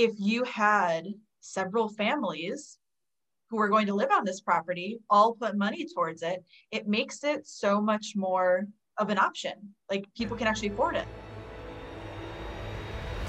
if you had several families who are going to live on this property all put money towards it, it makes it so much more of an option. Like people can actually afford it.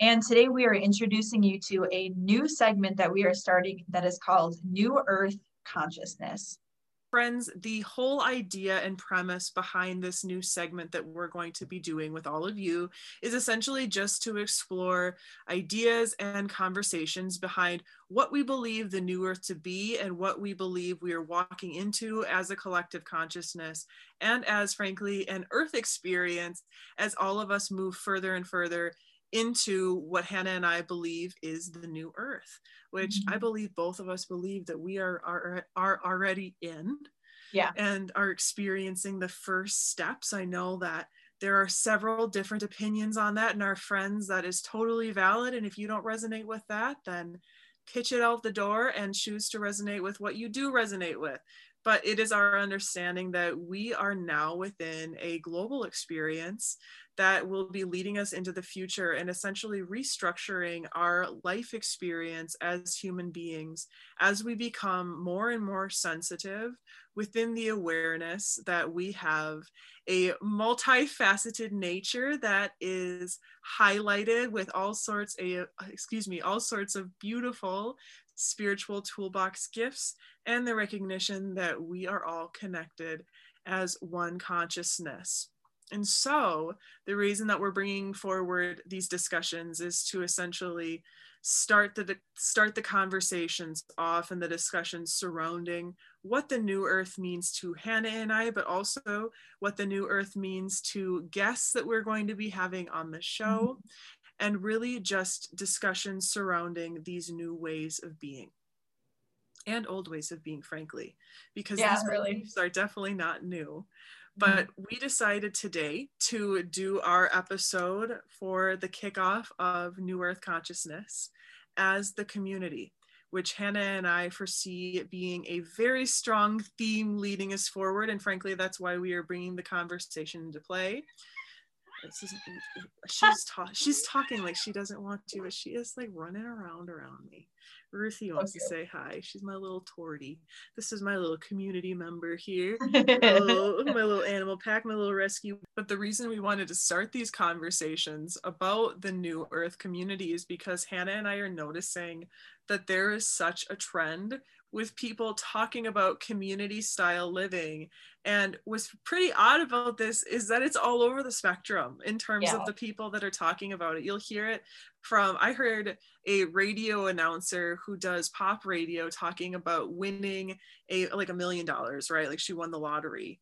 And today we are introducing you to a new segment that we are starting that is called New Earth Consciousness. Friends, the whole idea and premise behind this new segment that we're going to be doing with all of you is essentially just to explore ideas and conversations behind what we believe the new earth to be and what we believe we are walking into as a collective consciousness and as, frankly, an earth experience as all of us move further and further into what Hannah and I believe is the new earth, which mm-hmm. I believe both of us believe that we are, are, are already in yeah. and are experiencing the first steps. I know that there are several different opinions on that and our friends that is totally valid. And if you don't resonate with that, then pitch it out the door and choose to resonate with what you do resonate with but it is our understanding that we are now within a global experience that will be leading us into the future and essentially restructuring our life experience as human beings as we become more and more sensitive within the awareness that we have a multifaceted nature that is highlighted with all sorts of excuse me all sorts of beautiful spiritual toolbox gifts and the recognition that we are all connected as one consciousness and so, the reason that we're bringing forward these discussions is to essentially start the start the conversations off and the discussions surrounding what the new earth means to Hannah and I, but also what the new earth means to guests that we're going to be having on the show, mm-hmm. And really just discussions surrounding these new ways of being and old ways of being, frankly, because yeah, these really. beliefs are definitely not new. Mm-hmm. But we decided today to do our episode for the kickoff of New Earth Consciousness as the community, which Hannah and I foresee it being a very strong theme leading us forward. And frankly, that's why we are bringing the conversation into play. This is, mm, mm, she's ta- she's talking like she doesn't want to, but she is like running around around me. Ruthie wants okay. to say hi. She's my little tortie. This is my little community member here. my, little, oh, my little animal pack, my little rescue. But the reason we wanted to start these conversations about the new Earth community is because Hannah and I are noticing that there is such a trend with people talking about community style living. And what's pretty odd about this is that it's all over the spectrum in terms yeah. of the people that are talking about it. You'll hear it from, I heard a radio announcer who does pop radio talking about winning a like a million dollars, right? Like she won the lottery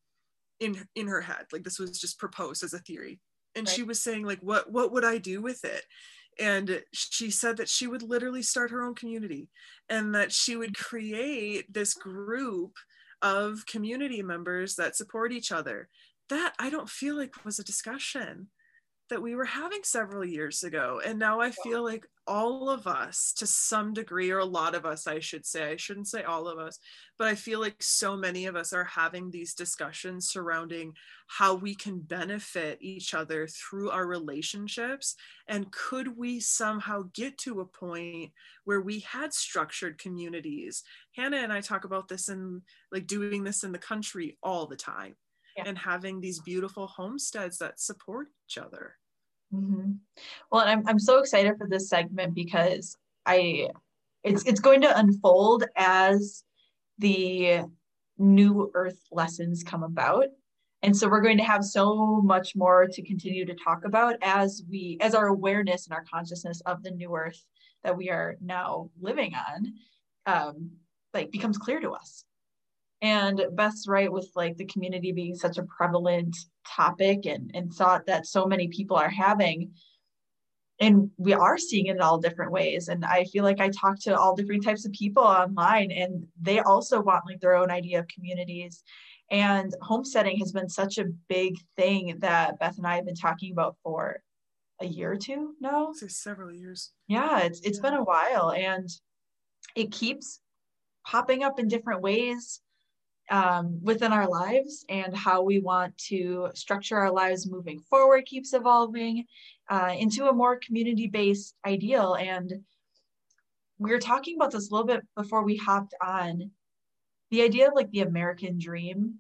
in in her head. Like this was just proposed as a theory. And right. she was saying like what what would I do with it? And she said that she would literally start her own community and that she would create this group of community members that support each other. That i don't feel like was a discussion that we were having several years ago. And now I feel like all of us, to some degree, or a lot of us, I should say, I shouldn't say all of us, but I feel like so many of us are having these discussions surrounding how we can benefit each other through our relationships. And could we somehow get to a point where we had structured communities? Hannah and I talk about this and like doing this in the country all the time. Yeah. And having these beautiful homesteads that support each other. Mm-hmm. Well, I'm I'm so excited for this segment because I it's it's going to unfold as the new earth lessons come about and so we're going to have so much more to continue to talk about as we as our awareness and our consciousness of the new earth that we are now living on um like becomes clear to us and Beth's right with like the community being such a prevalent topic and, and thought that so many people are having. and we are seeing it in all different ways. And i feel like i talk to all different types of people online and they also want like their own idea of communities. And homesteading has been such a big thing that beth and i have been talking about for a year or two now. Say several years. Yeah it's it's yeah. been a while and it keeps popping up in different ways um, within our lives and how we want to structure our lives moving forward keeps evolving uh, into a more community based ideal. And we were talking about this a little bit before we hopped on. The idea of like the American dream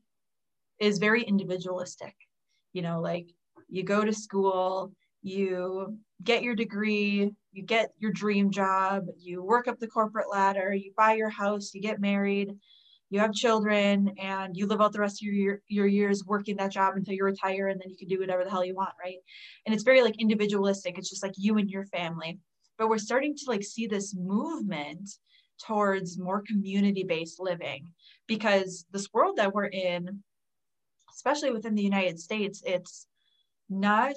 is very individualistic. You know, like you go to school, you get your degree, you get your dream job, you work up the corporate ladder, you buy your house, you get married, you have children and you live out the rest of your, your years working that job until you retire and then you can do whatever the hell you want right? And it's very like individualistic. It's just like you and your family. But we're starting to like see this movement towards more community based living because this world that we're in especially within the united states it's not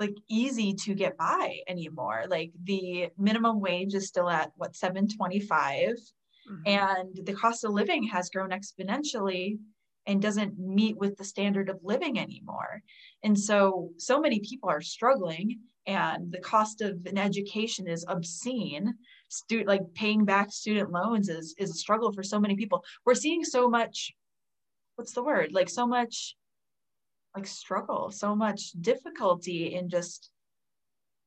like easy to get by anymore. Like the minimum wage is still at what 725 mm-hmm. and the cost of living has grown exponentially and doesn't meet with the standard of living anymore. And so, so many people are struggling, and the cost of an education is obscene. Stu- like paying back student loans is is a struggle for so many people. We're seeing so much. What's the word? Like so much, like struggle, so much difficulty in just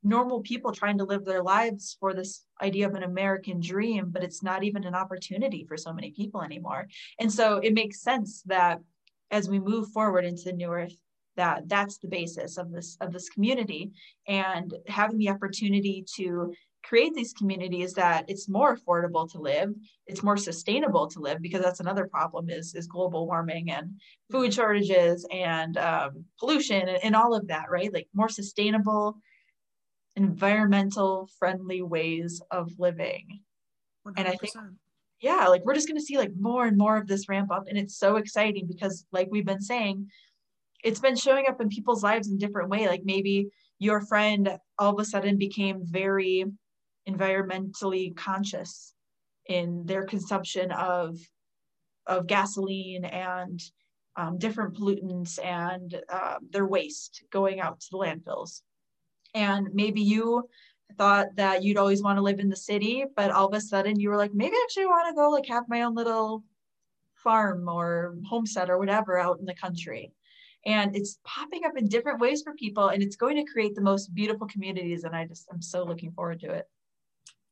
normal people trying to live their lives for this idea of an American dream, but it's not even an opportunity for so many people anymore. And so it makes sense that as we move forward into the new earth, that that's the basis of this of this community and having the opportunity to create these communities that it's more affordable to live it's more sustainable to live because that's another problem is is global warming and food shortages and um, pollution and, and all of that right like more sustainable environmental friendly ways of living. 100%. and i think yeah like we're just going to see like more and more of this ramp up and it's so exciting because like we've been saying it's been showing up in people's lives in different way. Like maybe your friend all of a sudden became very environmentally conscious in their consumption of of gasoline and um, different pollutants and uh, their waste going out to the landfills and maybe you thought that you'd always want to live in the city but all of a sudden you were like maybe I actually want to go like have my own little farm or homestead or whatever out in the country. And it's popping up in different ways for people and it's going to create the most beautiful communities and i just i'm so looking forward to it.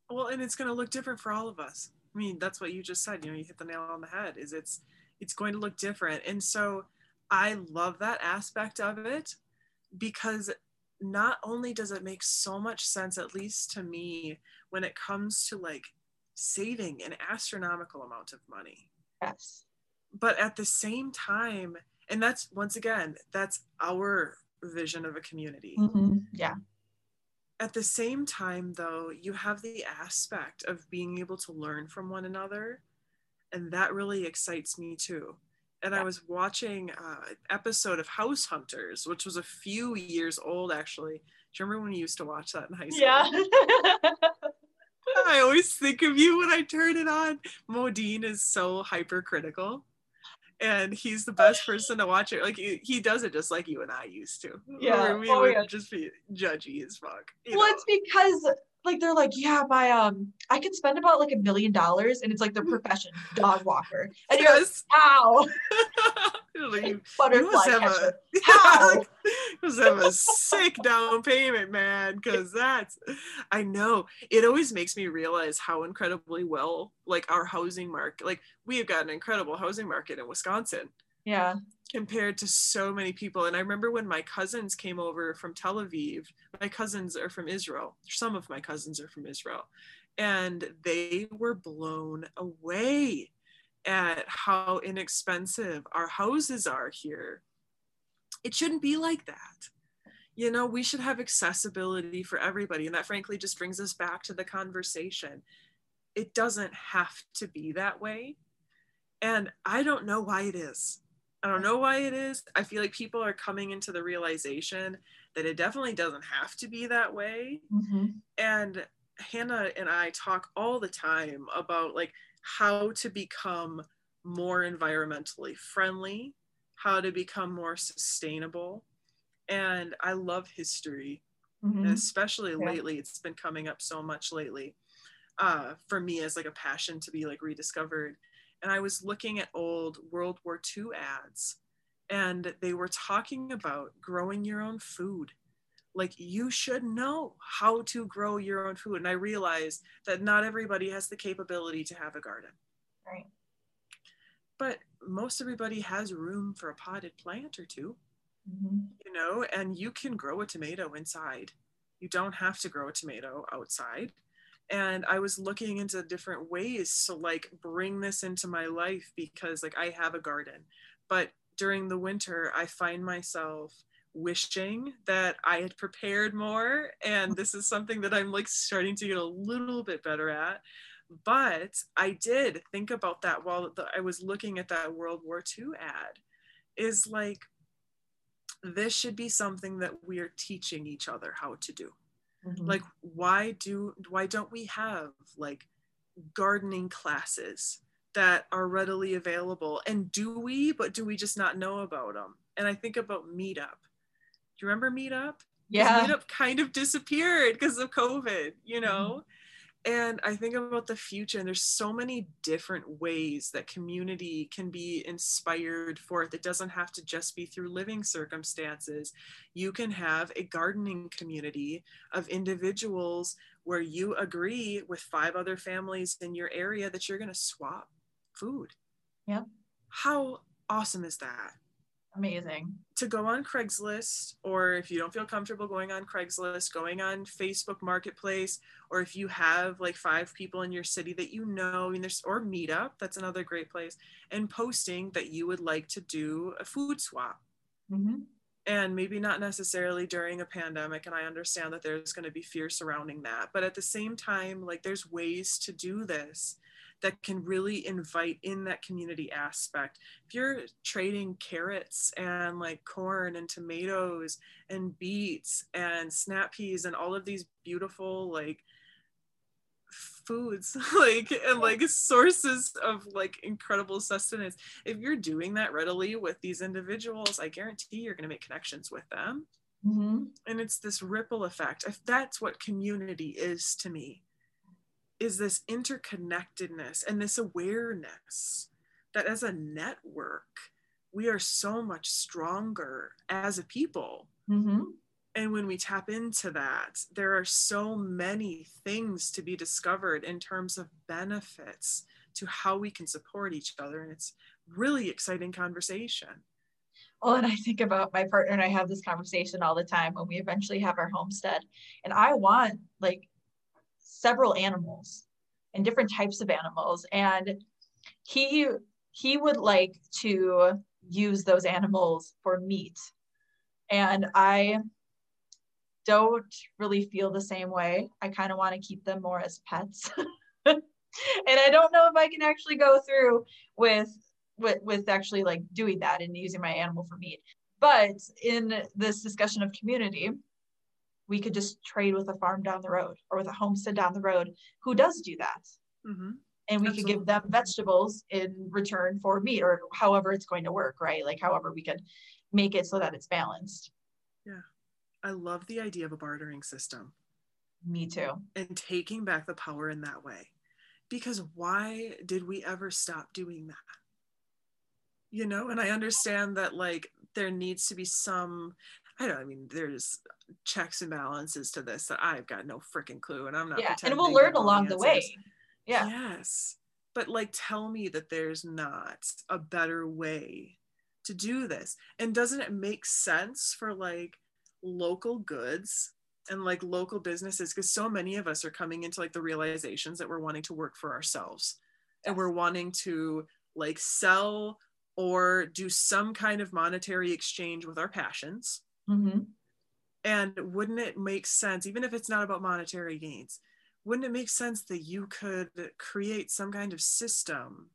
Well and it's going to look different for all of us. I mean that's what you just said you know you hit the nail on the head is it's it's going to look different. And so i love that aspect of it because not only does it make so much sense, at least to me, when it comes to like saving an astronomical amount of money. Yes. But at the same time, and that's once again, that's our vision of a community. Mm-hmm. Yeah. At the same time, though, you have the aspect of being able to learn from one another. And that really excites me too and I was watching uh, an episode of House Hunters, which was a few years old actually. Do you remember when you used to watch that in high school? Yeah. I always think of you when I turn it on. Modine is so hypercritical. And he's the best person to watch it. Like he, he does it just like you and I used to. Yeah. we oh, would yeah. just be judgy as fuck. Well, know? it's because like they're like, yeah, my um, I could spend about like a million dollars, and it's like their profession, dog walker. And yes. you're like, how? like, Butterfly you catcher. A, how? you must have a sick down payment, man. Because that's, I know it always makes me realize how incredibly well like our housing market. Like we have got an incredible housing market in Wisconsin. Yeah compared to so many people. And I remember when my cousins came over from Tel Aviv, my cousins are from Israel. Some of my cousins are from Israel. And they were blown away at how inexpensive our houses are here. It shouldn't be like that. You know, we should have accessibility for everybody. And that, frankly, just brings us back to the conversation. It doesn't have to be that way. And I don't know why it is I don't know why it is. I feel like people are coming into the realization that it definitely doesn't have to be that way. Mm-hmm. And Hannah and I talk all the time about like how to become more environmentally friendly, how to become more sustainable. And I love history, Mhm. and especially Yeah. lately. It's been coming up so much lately uh, for me as like a passion to be like rediscovered. And I was looking at old World War II ads, and they were talking about growing your own food. Like you should know how to grow your own food. And I realized that not everybody has the capability to have a garden Right. but most everybody has room for a potted plant or two, Mhm. you know, and you can grow a tomato inside. You don't have to grow a tomato outside. And I was looking into different ways to like bring this into my life because like I have a garden, but during the winter, I find myself wishing that I had prepared more. And mm. this is something that I'm like starting to get a little bit better at but I did think about that while I was looking at that World War II ad. Is like, this should be something that we are teaching each other how to do. Mhm. Like, why do why don't we have like gardening classes that are readily available? And do we? But do we just not know about them? And I think about Meetup. Do you remember Meetup? yeah. meetup kind of disappeared because of covid you know and i think about the future and there's so many different ways that community can be inspired for it doesn't have to just be through living circumstances. You can have a gardening community of individuals where you agree with five other families in your area that you're going to swap food. Yep. how awesome is that Amazing. to go on Craigslist, or if you don't feel comfortable going on Craigslist, going on Facebook Marketplace, or if you have like five people in your city that you know, and there's or Meetup, that's another great place, and posting that you would like to do a food swap. Mhm. And maybe not necessarily during a pandemic, and I understand that there's going to be fear surrounding that, but at the same time, like there's ways to do this that can really invite in that community aspect. If you're trading carrots and like corn and tomatoes and beets and snap peas and all of these beautiful like foods like and like sources of like incredible sustenance if you're doing that readily with these individuals i guarantee you're going to make connections with them Mhm. and it's this ripple effect if that's what community is to me is this interconnectedness and this awareness that as a network we are so much stronger as a people Mhm. and when we tap into that there are so many things to be discovered in terms of benefits to how we can support each other and it's really exciting conversation Well, and I think about my partner and I have this conversation all the time when we eventually have our homestead. And I want like several animals and different types of animals. And he he would like to use those animals for meat. And I don't really feel the same way. I kind of want to keep them more as pets. and I don't know if I can actually go through with with with actually like doing that and using my animal for meat. But in this discussion of community, we could just trade with a farm down the road or with a homestead down the road who does do that. Mhm. And we could give them vegetables in return for meat or however it's going to work, right? Like however we could make it so that it's balanced. Yeah. I love the idea of a bartering system Me too. and taking back the power in that way. Because why did we ever stop doing that? You know, and I understand that like there needs to be some, I don't I mean, there's checks and balances to this that I've got no freaking clue and I'm not Yeah. And we'll learn along the way. Yeah. Yes. But like tell me that there's not a better way to do this. And doesn't it make sense for like local goods and like local businesses because so many of us are coming into like the realizations that we're wanting to work for ourselves and we're wanting to like sell or do some kind of monetary exchange with our passions hmm and wouldn't it make sense even if it's not about monetary gains wouldn't it make sense that you could create some kind of system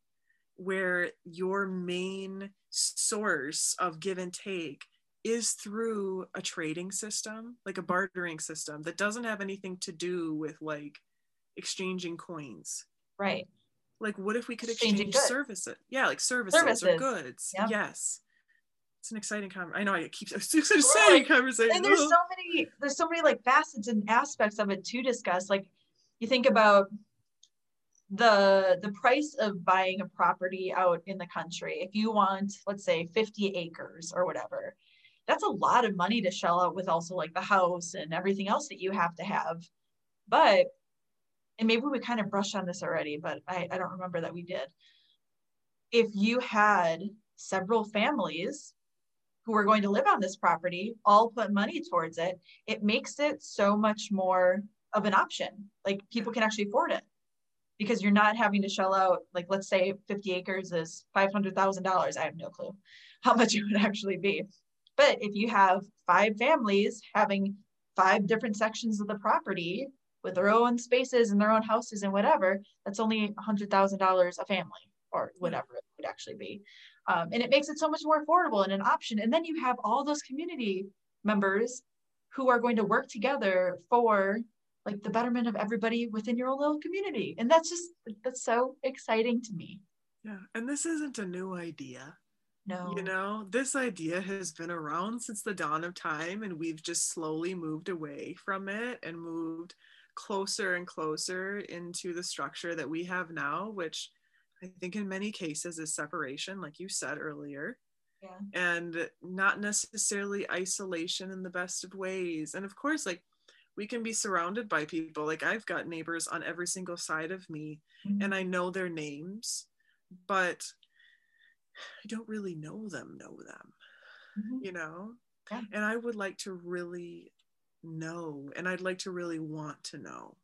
where your main source of give and take is through a trading system, like a bartering system that doesn't have anything to do with like exchanging coins. Right. Like, what if we could Exchanging exchange goods. services? Yeah, like services, or goods. Yep. Yes. It's an exciting conversation. I know I keep it's an exciting conversation. and there's so many there's so many like facets and aspects of it to discuss like you think about the the price of buying a property out in the country if you want let's say 50 acres or whatever that's a lot of money to shell out with also like the house and everything else that you have to have but and maybe we kind of brushed on this already but i, I don't remember that we did if you had several families who are going to live on this property all put money towards it, it makes it so much more of an option. Like people can actually afford it because you're not having to shell out, like, let's say 50 acres is $500,000. I have no clue how much it would actually be. But if you have five families having five different sections of the property with their own spaces and their own houses and whatever, that's only $100,000 a family or whatever it would actually be. Um, and it makes it so much more affordable and an option. And then you have all those community members who are going to work together for like the betterment of everybody within your own little community. And that's just that's so exciting to me. Yeah. And this isn't a new idea. No, You know, this idea has been around since the dawn of time, and we've just slowly moved away from it and moved closer and closer into the structure that we have now, which I think in many cases is separation, like you said earlier, yeah, and not necessarily isolation in the best of ways. And of course, like we can be surrounded by people. Like I've got neighbors on every single side of me, Mhm. and I know their names, but I don't really know them, know them Mhm. you know Yeah. and i would like to really know and i'd like to really want to know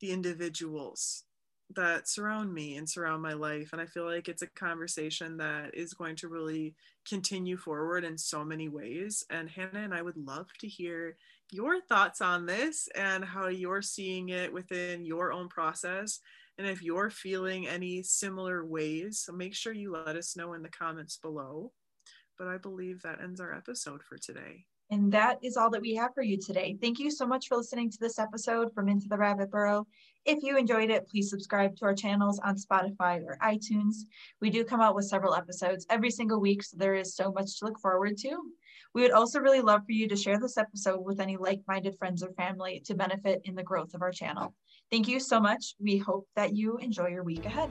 the individuals that surround me and surround my life and i feel like it's a conversation that is going to really continue forward in so many ways and hannah and i would love to hear your thoughts on this and how you're seeing it within your own process and if you're feeling any similar ways so make sure you let us know in the comments below but I believe that ends our episode for today. And that is all that we have for you today. Thank you so much for listening to this episode from Into the Rabbit Burrow. If you enjoyed it, please subscribe to our channels on Spotify or iTunes. We do come out with several episodes every single week, so there is so much to look forward to. We would also really love for you to share this episode with any like minded friends or family to benefit in the growth of our channel. Thank you so much. We hope that you enjoy your week ahead.